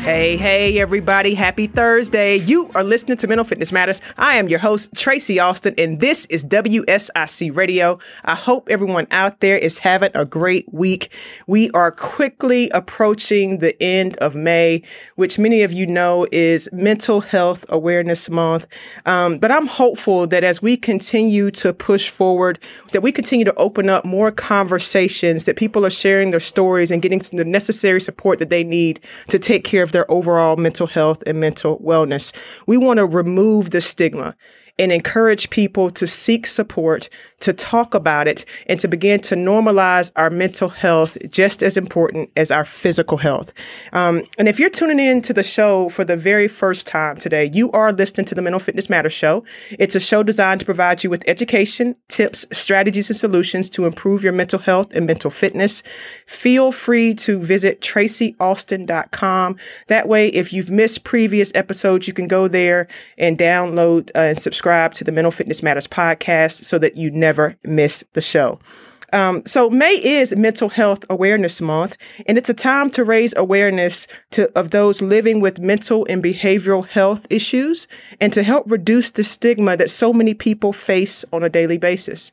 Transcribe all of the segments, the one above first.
Hey, hey, everybody. Happy Thursday. You are listening to Mental Fitness Matters. I am your host, Tracy Austin, and this is WSIC Radio. I hope everyone out there is having a great week. We are quickly approaching the end of May, which many of you know is Mental Health Awareness Month. Um, but I'm hopeful that as we continue to push forward, that we continue to open up more conversations, that people are sharing their stories and getting the necessary support that they need to take care of of their overall mental health and mental wellness. We want to remove the stigma and encourage people to seek support, to talk about it, and to begin to normalize our mental health just as important as our physical health. Um, and if you're tuning in to the show for the very first time today, you are listening to the Mental Fitness Matters Show. It's a show designed to provide you with education, tips, strategies, and solutions to improve your mental health and mental fitness. Feel free to visit tracyaustin.com. That way, if you've missed previous episodes, you can go there and download uh, and subscribe to the Mental Fitness Matters podcast so that you never miss the show. Um, so May is Mental Health Awareness Month, and it's a time to raise awareness to of those living with mental and behavioral health issues, and to help reduce the stigma that so many people face on a daily basis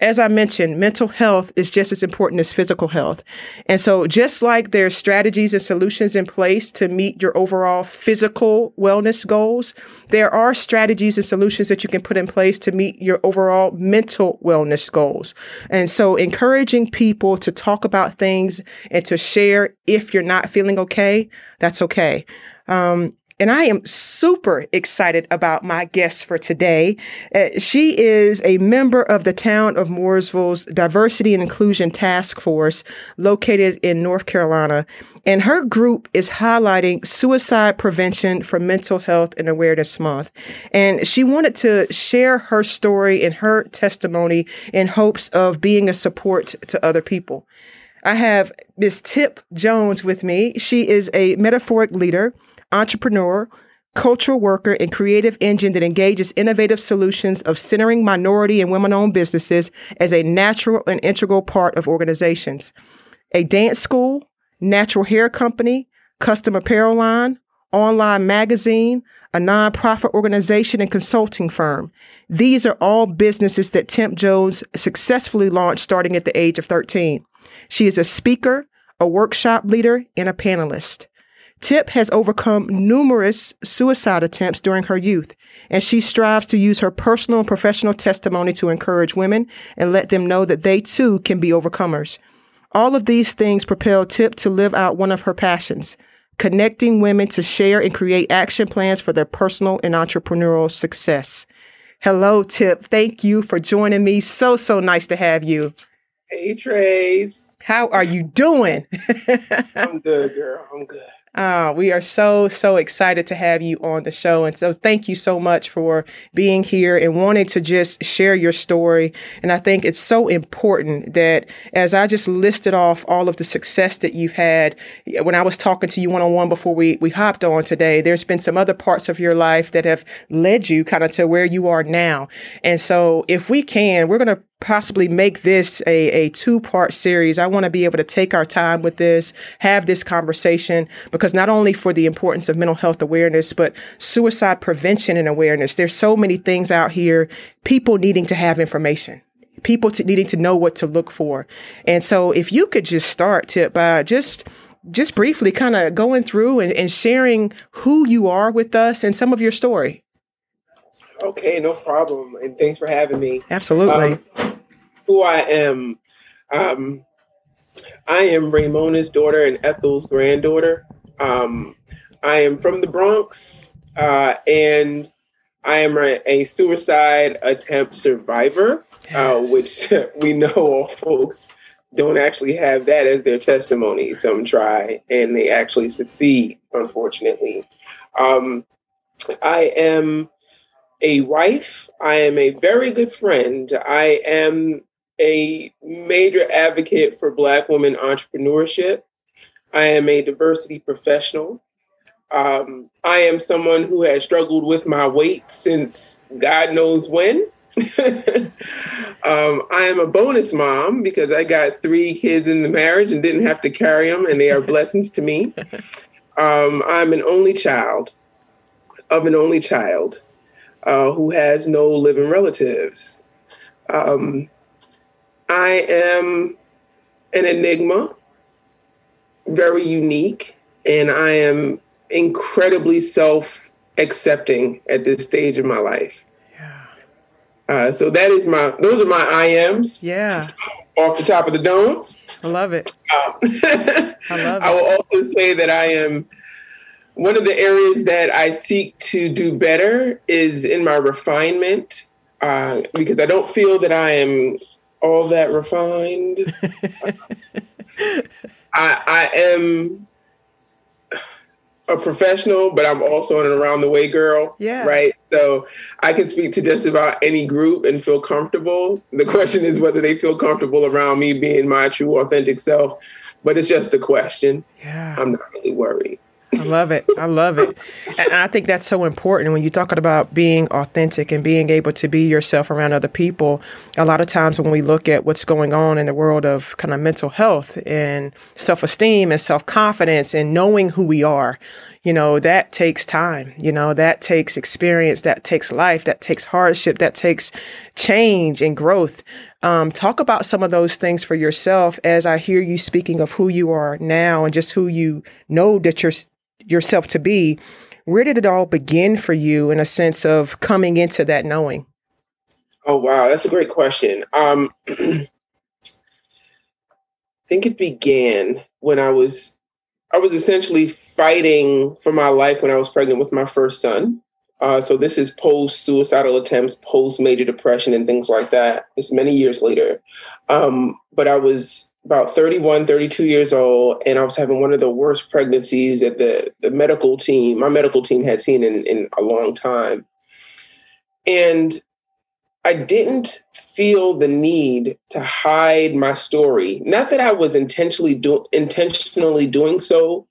as I mentioned, mental health is just as important as physical health. And so just like there's strategies and solutions in place to meet your overall physical wellness goals, there are strategies and solutions that you can put in place to meet your overall mental wellness goals. And so encouraging people to talk about things and to share if you're not feeling okay, that's okay. Um, and I am super excited about my guest for today. Uh, she is a member of the town of Mooresville's Diversity and Inclusion Task Force located in North Carolina. And her group is highlighting suicide prevention for Mental Health and Awareness Month. And she wanted to share her story and her testimony in hopes of being a support to other people. I have Miss Tip Jones with me. She is a metaphoric leader entrepreneur, cultural worker, and creative engine that engages innovative solutions of centering minority and women owned businesses as a natural and integral part of organizations. A dance school, natural hair company, custom apparel line, online magazine, a nonprofit organization, and consulting firm. These are all businesses that Tip Jones successfully launched starting at the age of 13. She is a speaker, a workshop leader, and a panelist. Tip has overcome numerous suicide attempts during her youth, and she strives to use her personal and professional testimony to encourage women and let them know that they too can be overcomers. All of these things propel Tip to live out one of her passions, connecting women to share and create action plans for their personal and entrepreneurial success. Hello, Tip. Thank you for joining me. So, so nice to have you. Hey, Trace. How are you doing? I'm good, girl. I'm good. Uh, we are so, so excited to have you on the show. And so thank you so much for being here and wanting to just share your story. And I think it's so important that as I just listed off all of the success that you've had, when I was talking to you one on one before we, we hopped on today, there's been some other parts of your life that have led you kind of to where you are now. And so if we can, we're going to possibly make this a, a two part series. I want to be able to take our time with this, have this conversation, because not only for the importance of mental health awareness, but suicide prevention and awareness. There's so many things out here, people needing to have information. People to, needing to know what to look for. And so if you could just start to, by just just briefly kind of going through and, and sharing who you are with us and some of your story. Okay, no problem. And thanks for having me. Absolutely. Um, who I am. Um, I am Ramona's daughter and Ethel's granddaughter. Um, I am from the Bronx uh, and I am a, a suicide attempt survivor, uh, which we know all folks don't actually have that as their testimony. Some try and they actually succeed, unfortunately. Um, I am a wife. I am a very good friend. I am a major advocate for Black women entrepreneurship. I am a diversity professional. Um, I am someone who has struggled with my weight since God knows when. um, I am a bonus mom because I got three kids in the marriage and didn't have to carry them, and they are blessings to me. Um, I'm an only child of an only child uh, who has no living relatives. Um, I am an enigma, very unique, and I am incredibly self accepting at this stage of my life. Yeah. Uh, so that is my, those are my I ams. Yeah. Off the top of the dome. I love it. Uh, I love it. I will also say that I am one of the areas that I seek to do better is in my refinement, uh, because I don't feel that I am all that refined. I, I am a professional, but I'm also an around the way girl. Yeah. Right. So I can speak to just about any group and feel comfortable. The question is whether they feel comfortable around me being my true, authentic self. But it's just a question. Yeah. I'm not really worried. I love it. I love it. And I think that's so important when you're talking about being authentic and being able to be yourself around other people. A lot of times when we look at what's going on in the world of kind of mental health and self esteem and self confidence and knowing who we are, you know, that takes time. You know, that takes experience, that takes life, that takes hardship, that takes change and growth. Um, talk about some of those things for yourself as I hear you speaking of who you are now and just who you know that you're yourself to be, where did it all begin for you in a sense of coming into that knowing? Oh wow, that's a great question. Um, I think it began when I was I was essentially fighting for my life when I was pregnant with my first son. Uh, so this is post suicidal attempts, post major depression, and things like that. It's many years later, um, but I was about 31, 32 years old, and I was having one of the worst pregnancies that the, the medical team, my medical team had seen in, in a long time. And I didn't feel the need to hide my story. Not that I was intentionally do, intentionally doing so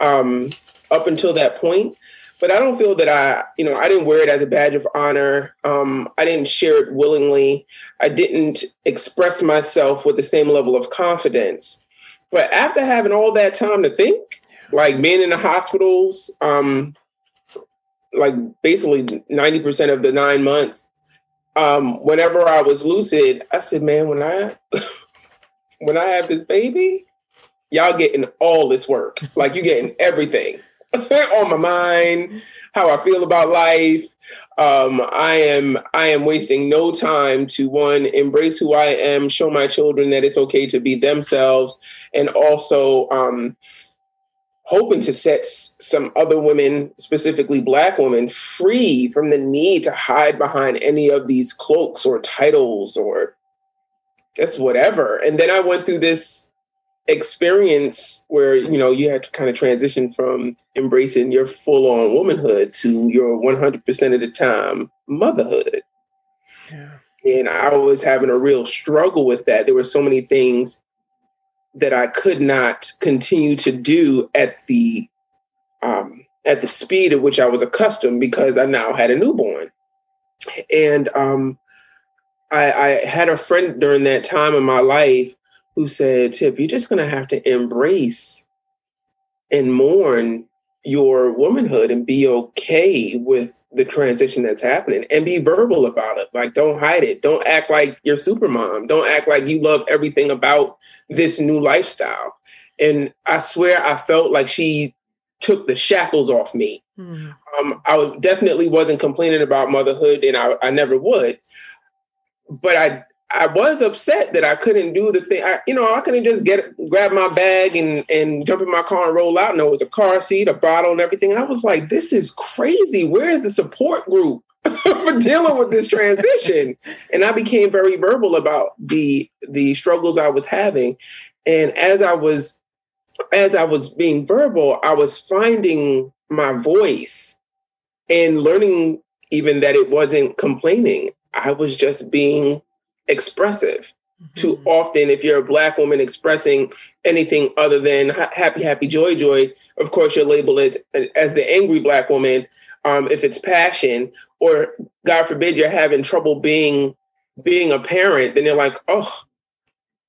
um, up until that point, but I don't feel that I, you know, I didn't wear it as a badge of honor. Um, I didn't share it willingly. I didn't express myself with the same level of confidence. But after having all that time to think, like being in the hospitals, um, like basically 90% of the nine months, um, whenever I was lucid, I said, man, when I when I have this baby, y'all getting all this work. Like you getting everything. on my mind, how I feel about life. Um, I am I am wasting no time to one embrace who I am, show my children that it's okay to be themselves, and also um, hoping to set some other women, specifically Black women, free from the need to hide behind any of these cloaks or titles or just whatever. And then I went through this experience where you know you had to kind of transition from embracing your full-on womanhood to your 100% of the time motherhood. Yeah. and i was having a real struggle with that. There were so many things that i could not continue to do at the um, at the speed at which i was accustomed because i now had a newborn. And um, I, I had a friend during that time in my life who said, Tip, you're just going to have to embrace and mourn your womanhood and be okay with the transition that's happening and be verbal about it. Like, don't hide it. Don't act like you're super mom. Don't act like you love everything about this new lifestyle. And I swear I felt like she took the shackles off me. Mm-hmm. Um, I definitely wasn't complaining about motherhood and I, I never would. But I I was upset that I couldn't do the thing. I, you know, I couldn't just get grab my bag and and jump in my car and roll out. No, it was a car seat, a bottle, and everything. And I was like, this is crazy. Where is the support group for dealing with this transition? and I became very verbal about the the struggles I was having. And as I was as I was being verbal, I was finding my voice and learning even that it wasn't complaining. I was just being expressive. too often if you're a black woman expressing anything other than happy happy joy joy of course your label is as as the angry black woman um, if it's passion or god forbid you're having trouble being being a parent then they're like oh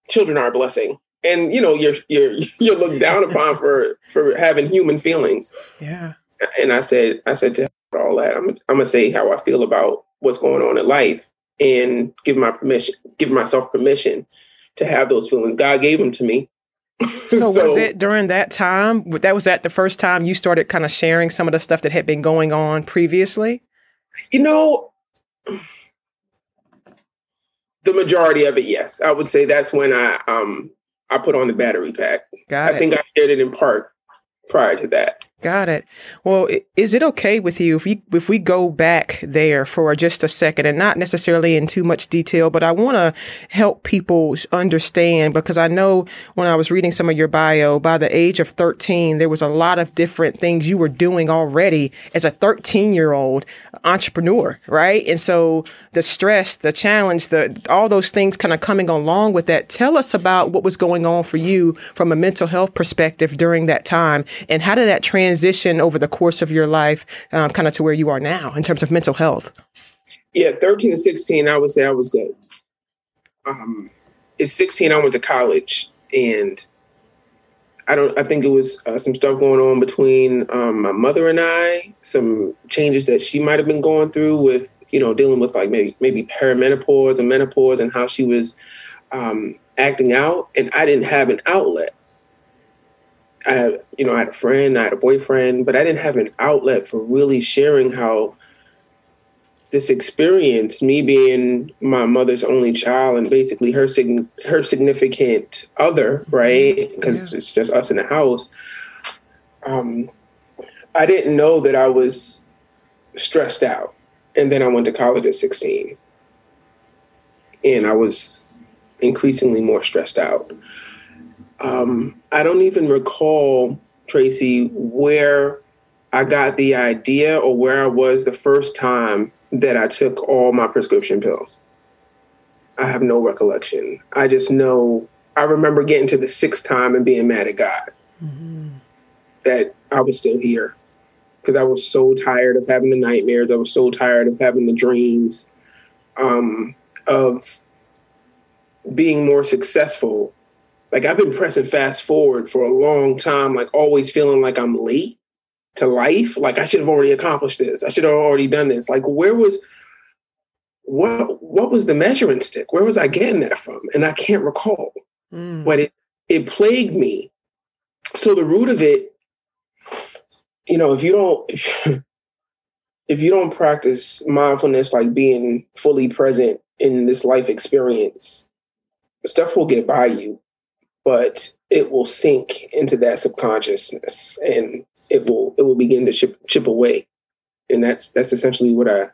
children are a blessing. And you know you're you're you're looked down upon for for having human feelings. Yeah. And i said i said to all that i'm, I'm gonna say how i feel about what's going on in life and give my permission, give myself permission to have those feelings. God gave them to me. so, so, was it during that time? That was that the first time you started kind of sharing some of the stuff that had been going on previously? You know, the majority of it, yes. I would say that's when I um I put on the battery pack. Got I it. think I shared it in part prior to that. Got it. Well, is it okay with you if we if we go back there for just a second and not necessarily in too much detail, but I want to help people understand because I know when I was reading some of your bio, by the age of 13, there was a lot of different things you were doing already as a 13 year old entrepreneur, right? And so the stress, the challenge, the all those things kind of coming along with that. Tell us about what was going on for you from a mental health perspective during that time, and how did that transition transition over the course of your life, um, kind of to where you are now in terms of mental health? Yeah, 13 to 16, I would say I was good. Um, at 16, I went to college and I don't, I think it was uh, some stuff going on between um, my mother and I, some changes that she might have been going through with, you know, dealing with like maybe, maybe perimenopause and menopause and how she was um, acting out. And I didn't have an outlet. I had, you know, I had a friend, I had a boyfriend, but I didn't have an outlet for really sharing how this experience, me being my mother's only child and basically her sig- her significant other, right? Because yeah. it's just us in the house. Um, I didn't know that I was stressed out, and then I went to college at sixteen, and I was increasingly more stressed out. Um, I don't even recall, Tracy, where I got the idea or where I was the first time that I took all my prescription pills. I have no recollection. I just know I remember getting to the sixth time and being mad at God mm-hmm. that I was still here because I was so tired of having the nightmares. I was so tired of having the dreams um, of being more successful like I've been pressing fast forward for a long time, like always feeling like I'm late to life. Like I should have already accomplished this. I should have already done this. Like where was what what was the measuring stick? Where was I getting that from? And I can't recall. Mm. But it it plagued me. So the root of it, you know, if you don't if, if you don't practice mindfulness, like being fully present in this life experience, stuff will get by you but it will sink into that subconsciousness and it will it will begin to chip, chip away. And that's that's essentially what i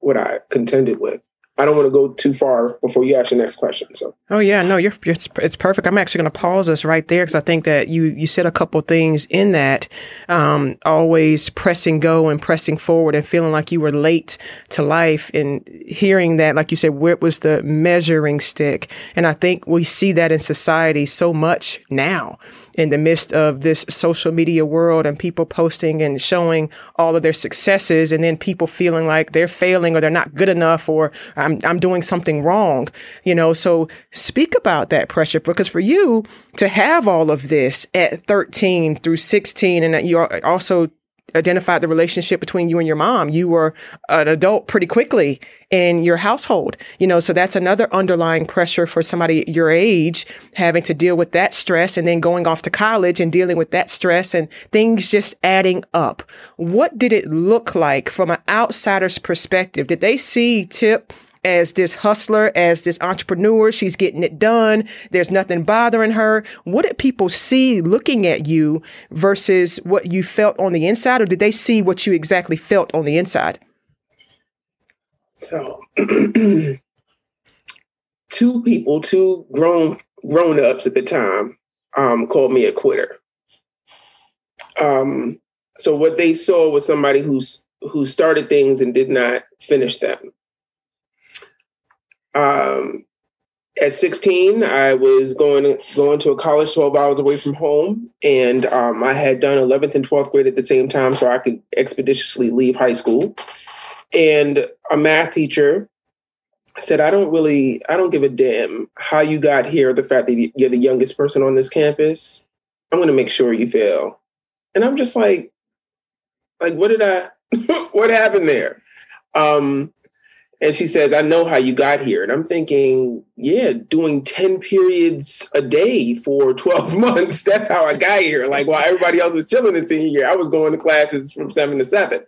what i contended with I don't want to go too far before you ask your next question. So. Oh yeah, no, you're it's, it's perfect. I'm actually going to pause us right there because I think that you you said a couple things in that, um, always pressing go and pressing forward and feeling like you were late to life and hearing that, like you said, where was the measuring stick? And I think we see that in society so much now in the midst of this social media world and people posting and showing all of their successes and then people feeling like they're failing or they're not good enough or I'm, I'm doing something wrong, you know? So speak about that pressure because for you to have all of this at 13 through 16 and that you also identified the relationship between you and your mom. You were an adult pretty quickly in your household, you know, so that's another underlying pressure for somebody your age having to deal with that stress and then going off to college and dealing with that stress and things just adding up. What did it look like from an outsider's perspective? Did they see Tip as this hustler, as this entrepreneur. She's getting it done. There's nothing bothering her. What did people see looking at you versus what you felt on the inside, or did they see what you exactly felt on the inside? So, two people, two grown grown ups at the time, um, called me a quitter. Um, so what they saw was somebody who's who started things and did not finish them. Um, at 16, I was going going to a college 12 hours away from home, and um, I had done 11th and 12th grade at the same time, so I could expeditiously leave high school. And a math teacher said, "I don't really, I don't give a damn how you got here. The fact that you're the youngest person on this campus, I'm going to make sure you fail." And I'm just like, like, what did I? what happened there? Um, and she says, I know how you got here. And I'm thinking, yeah, doing 10 periods a day for 12 months. That's how I got here. Like while everybody else was chilling in senior year, I was going to classes from seven to seven.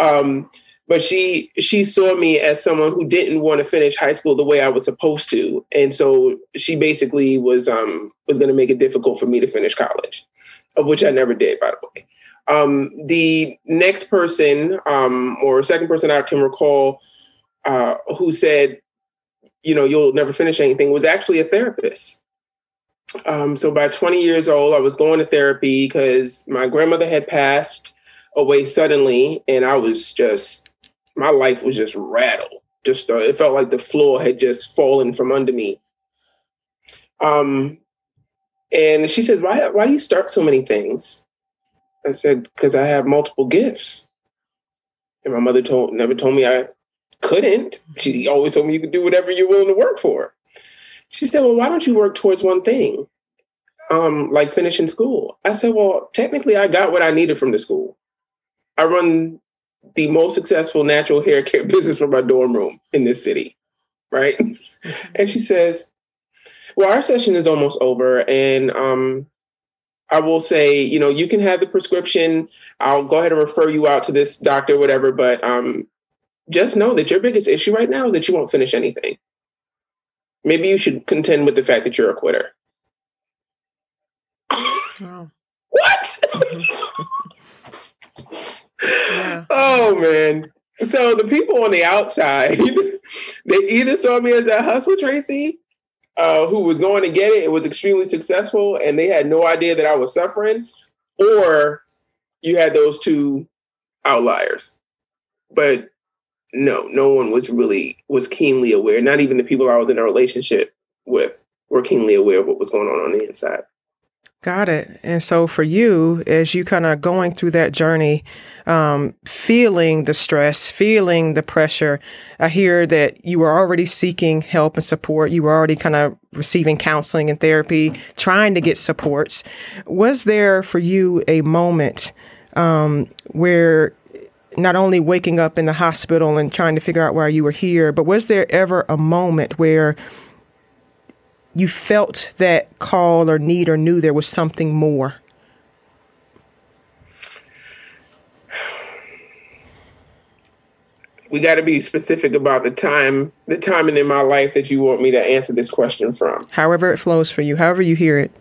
Um, but she she saw me as someone who didn't want to finish high school the way I was supposed to. And so she basically was um was gonna make it difficult for me to finish college, of which I never did, by the way. Um, the next person, um, or second person I can recall uh, who said, you know, you'll never finish anything, was actually a therapist. Um, so by 20 years old, I was going to therapy because my grandmother had passed away suddenly, and I was just, my life was just rattled. Just uh, it felt like the floor had just fallen from under me. Um, and she says, "Why? Why do you start so many things?" I said, "Because I have multiple gifts." And my mother told never told me I couldn't. She always told me you could do whatever you're willing to work for. She said, Well, why don't you work towards one thing? Um, like finishing school. I said, Well, technically I got what I needed from the school. I run the most successful natural hair care business from my dorm room in this city. Right. and she says, Well, our session is almost over. And um, I will say, you know, you can have the prescription. I'll go ahead and refer you out to this doctor, whatever, but um, just know that your biggest issue right now is that you won't finish anything. Maybe you should contend with the fact that you're a quitter. Wow. what? yeah. Oh man. So the people on the outside, they either saw me as a hustler, Tracy, uh, who was going to get it and was extremely successful, and they had no idea that I was suffering, or you had those two outliers. But no, no one was really was keenly aware. Not even the people I was in a relationship with were keenly aware of what was going on on the inside. Got it. And so for you, as you kind of going through that journey, um, feeling the stress, feeling the pressure, I hear that you were already seeking help and support. You were already kind of receiving counseling and therapy, trying to get supports. Was there for you a moment um, where not only waking up in the hospital and trying to figure out why you were here, but was there ever a moment where you felt that call or need or knew there was something more? We got to be specific about the time, the timing in my life that you want me to answer this question from. However it flows for you, however you hear it.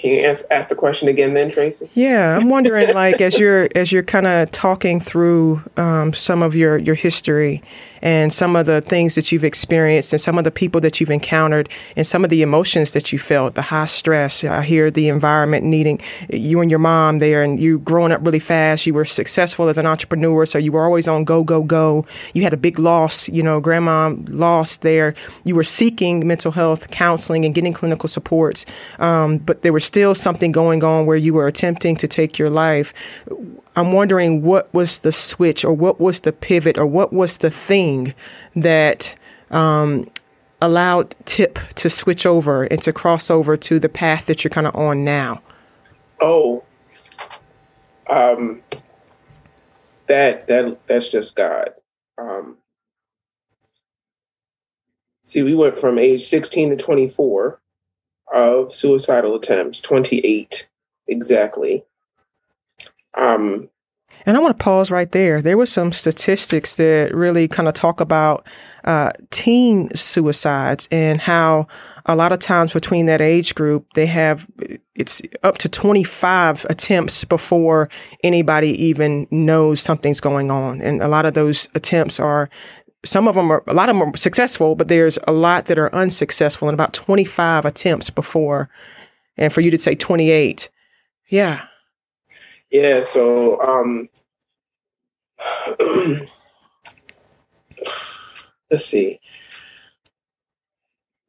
Can you ask, ask the question again, then, Tracy? Yeah, I'm wondering, like, as you're as you're kind of talking through um, some of your your history and some of the things that you've experienced and some of the people that you've encountered and some of the emotions that you felt, the high stress. I hear the environment needing you and your mom there and you growing up really fast. You were successful as an entrepreneur, so you were always on go, go, go. You had a big loss, you know, grandma lost there. You were seeking mental health counseling and getting clinical supports, um, but there was still something going on where you were attempting to take your life. I'm wondering what was the switch or what was the pivot or what was the thing that um, allowed Tip to switch over and to cross over to the path that you're kind of on now? Oh, um, that that that's just God. Um, see, we went from age 16 to 24 of suicidal attempts, 28 exactly. Um, and I want to pause right there. There were some statistics that really kind of talk about uh, teen suicides and how a lot of times between that age group, they have it's up to 25 attempts before anybody even knows something's going on. And a lot of those attempts are some of them are a lot of them are successful, but there's a lot that are unsuccessful and about 25 attempts before. And for you to say 28, yeah, yeah, so um let's see.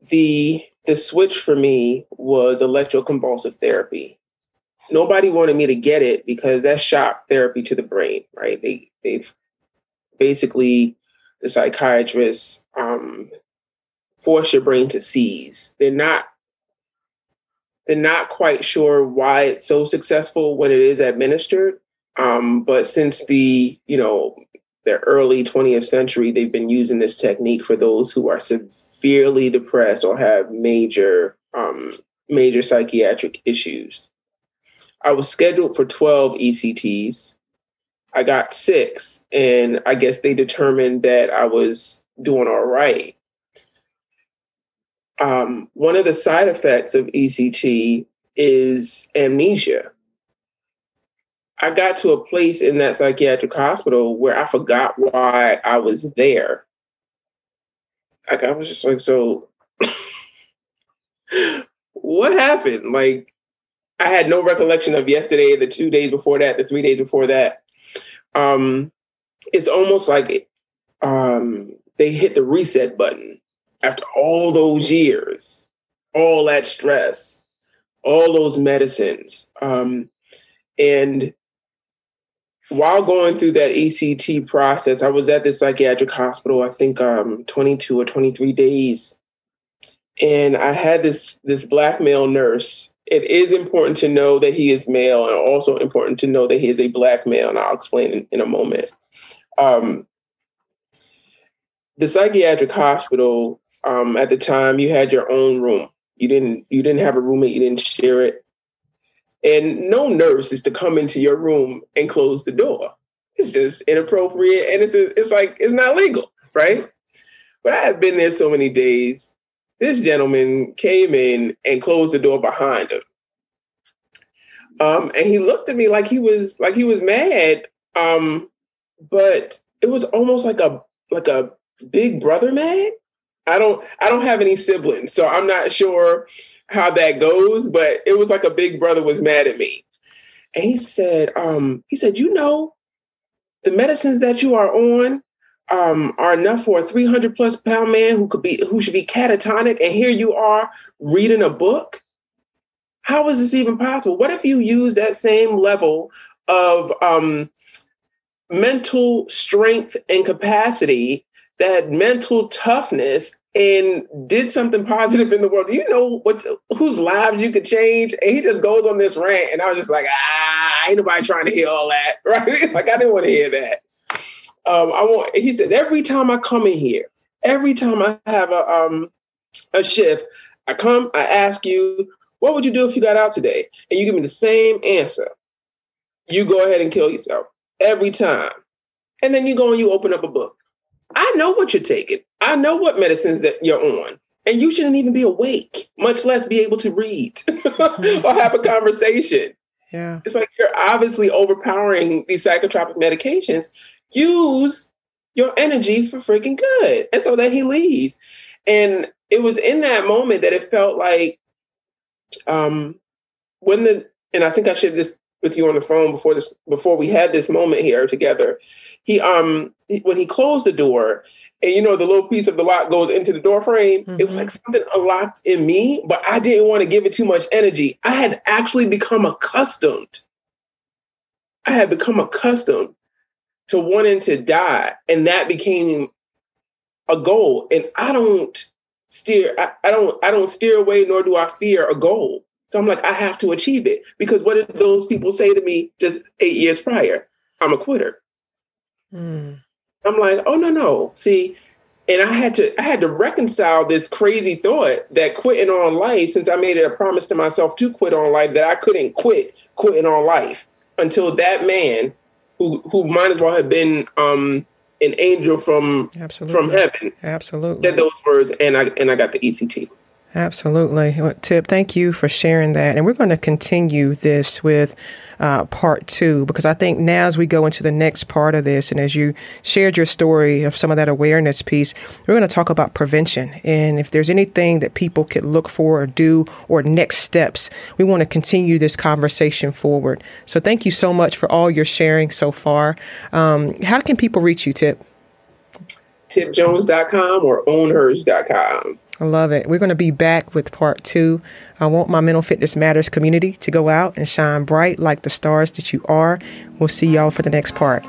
the the switch for me was electroconvulsive therapy. Nobody wanted me to get it because that's shock therapy to the brain, right? They they've basically the psychiatrists um, force your brain to seize. They're not they're not quite sure why it's so successful when it is administered. Um, but since the you know the early 20th century, they've been using this technique for those who are severely depressed or have major um, major psychiatric issues. I was scheduled for 12 ECTs. I got six, and I guess they determined that I was doing all right. Um, one of the side effects of ECT is amnesia. I got to a place in that psychiatric hospital where I forgot why I was there. Like I was just like, so what happened? Like I had no recollection of yesterday, the two days before that, the three days before that. Um, it's almost like um, they hit the reset button after all those years, all that stress, all those medicines. Um, and while going through that ECT process, I was at the psychiatric hospital, I think um, 22 or 23 days. And I had this this black male nurse. It is important to know that he is male and also important to know that he is a black male, and I'll explain in, in a moment. Um, the psychiatric hospital um, at the time, you had your own room. You didn't you didn't have a roommate, you didn't share it. And no nurse is to come into your room and close the door. It's just inappropriate and it's it's like it's not legal, right? But I have been there so many days. This gentleman came in and closed the door behind him. Um, and he looked at me like he was like he was mad. Um, but it was almost like a like a big brother mad. I don't I don't have any siblings, so I'm not sure how that goes, but it was like a big brother was mad at me. And he said, um, he said, you know, the medicines that you are on um, are enough for a 300 plus pound man who could be who should be catatonic, and here you are reading a book. How is this even possible? What if you use that same level of um, mental strength and capacity, that mental toughness, and did something positive in the world. Do you know what whose lives you could change? And he just goes on this rant, and I was just like, ah, ain't nobody trying to hear all that, right? like I didn't want to hear that. Um, I want. He said every time I come in here, every time I have a um a shift, I come, I ask you, what would you do if you got out today? And you give me the same answer. You go ahead and kill yourself every time, and then you go and you open up a book I know what you're taking. I know what medicines that you're on. And you shouldn't even be awake, much less be able to read or have a conversation. Yeah. It's like you're obviously overpowering these psychotropic medications. Use your energy for freaking good. And so then he leaves. And it was in that moment that it felt like um when the and I think I shared this with you on the phone before this before we had this moment here together he um when he closed the door and you know the little piece of the lock goes into the door frame mm-hmm. it was mm-hmm. like something unlocked in me but i didn't want to give it too much energy i had actually become accustomed i had become accustomed to wanting to die and that became a goal. And i don't steer I, I don't i don't steer away nor do i fear a goal. So i'm like i have to achieve it. Because what did those people say to me just eight years prior? I'm a quitter. Mm. I'm like, oh no, no. See, and I had to I had to reconcile this crazy thought that quitting on life, since I made it a promise to myself to quit on life, that I couldn't quit quitting on life until that man who who might as well have been um an angel from Absolutely. from heaven. Absolutely. Said those words and I and I got the ECT. Absolutely. Tip, thank you for sharing that. And we're going to continue this with uh, part two, because I think now as we go into the next part of this, and as you shared your story of some of that awareness piece, we're going to talk about prevention. And if there's anything that people could look for or do or next steps, we want to continue this conversation forward. So thank you so much for all your sharing so far. Um, how can people reach you, Tip? tipjones.com or ownhers.com. I love it. We're going to be back with part two. I want my Mental Fitness Matters community to go out and shine bright like the stars that you are. We'll see y'all for the next part.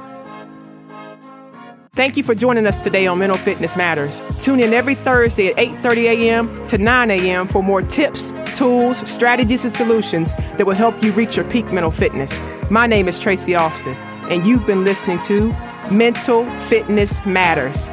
Thank you for joining us today on Mental Fitness Matters. Tune in every Thursday at 8:30 a.m. to 9 a.m. for more tips, tools, strategies, and solutions that will help you reach your peak mental fitness. My name is Tracy Austin, and you've been listening to Mental Fitness Matters.